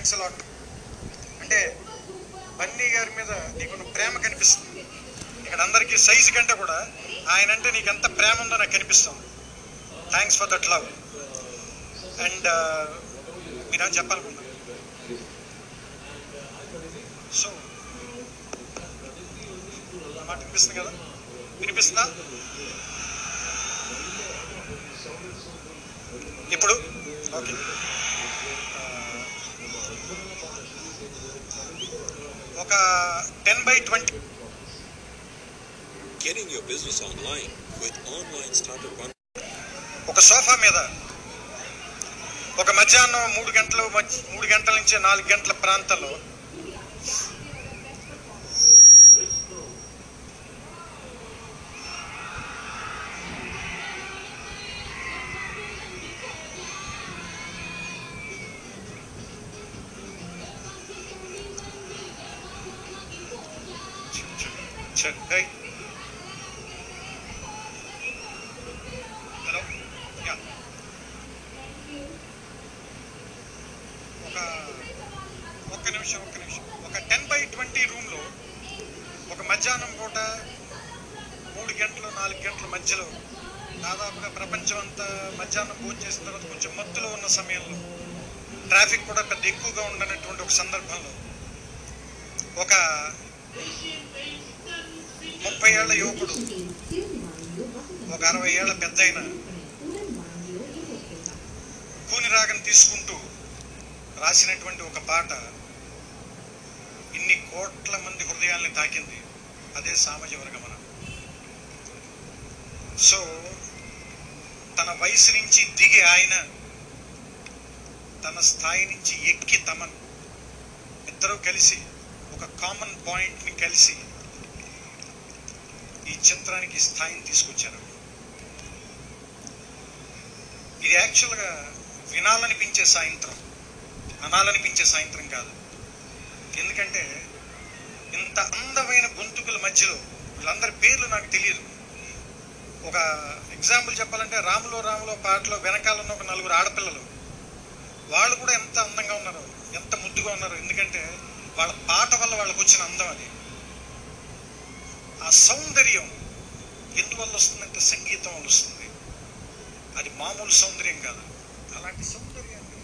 Thanks a lot. అంటే బన్నీ గారి మీద నీకున్న ప్రేమ కనిపిస్తుంది. ఇక్కడ అందరికీ సైజు కంటే కూడా ఆయన అంటే నీకు ఎంత ప్రేమ ఉందో నాకు కనిపిస్తుంది. Thanks for that love and మీరు అని సో మాట వినిపిస్తుంది కదా? వినిపిస్తుందా? ఇప్పుడు ఓకే ఒక ten by twenty Getting your business online with online startup one. ఒక సోఫా మీద ఒక మధ్యాహ్నం మూడు గంటలు మూడు గంటల నుంచి నాలుగు గంటల ప్రాంతంలో చె- ఏయ్. హలో? ఒక ఒక్క నిమిషం ఒక్క నిమిషం. ఒక టెన్ బై ట్వంటీ రూమ్లో ఒక మధ్యాహ్నం పూట మూడు గంటలు నాలుగు గంటల మధ్యలో దాదాపుగా ప్రపంచం అంతా మధ్యాహ్నం భోజనం చేసిన తర్వాత కొంచెం మత్తులో ఉన్న సమయంలో ట్రాఫిక్ కూడా పెద్ద ఎక్కువగా ఉండనటువంటి ఒక సందర్భంలో ఒక ముప్పై ఏళ్ళ యువకుడు. ఒక అరవై ఏళ్ళ పెద్ద కూని తీసుకుంటూ రాసినటువంటి ఒక పాట ఇన్ని కోట్ల మంది హృదయాల్ని తాకింది. అదే సామాజిక వర్గమన. సో తన వయసు నుంచి దిగి ఆయన తన స్థాయి నుంచి ఎక్కి తమన్. ఇద్దరూ కలిసి ఒక కామన్ పాయింట్ని కలిసి ఈ చిత్రానికి స్థాయిని తీసుకొచ్చారు. ఇది యాక్చువల్గా వినాలనిపించే సాయంత్రం అనాలనిపించే సాయంత్రం కాదు. ఎందుకంటే ఇంత అందమైన గొంతుకుల మధ్యలో వీళ్ళందరి పేర్లు నాకు తెలియదు. ఒక ఎగ్జాంపుల్ చెప్పాలంటే రాములో రాములో పాటలో వెనకాల ఉన్న ఒక నలుగురు ఆడపిల్లలు. వాళ్ళు కూడా ఎంత అందంగా ఉన్నారు ఎంత ముద్దుగా ఉన్నారు. ఎందుకంటే వాళ్ళ పాట వల్ల వాళ్ళకు వచ్చిన అందం అది. ఆ సౌందర్యం ఎందువల్ల వస్తుందంటే సంగీతం వల్ల వస్తుంది. అది మామూలు సౌందర్యం కాదు. అలాంటి సౌందర్యాన్ని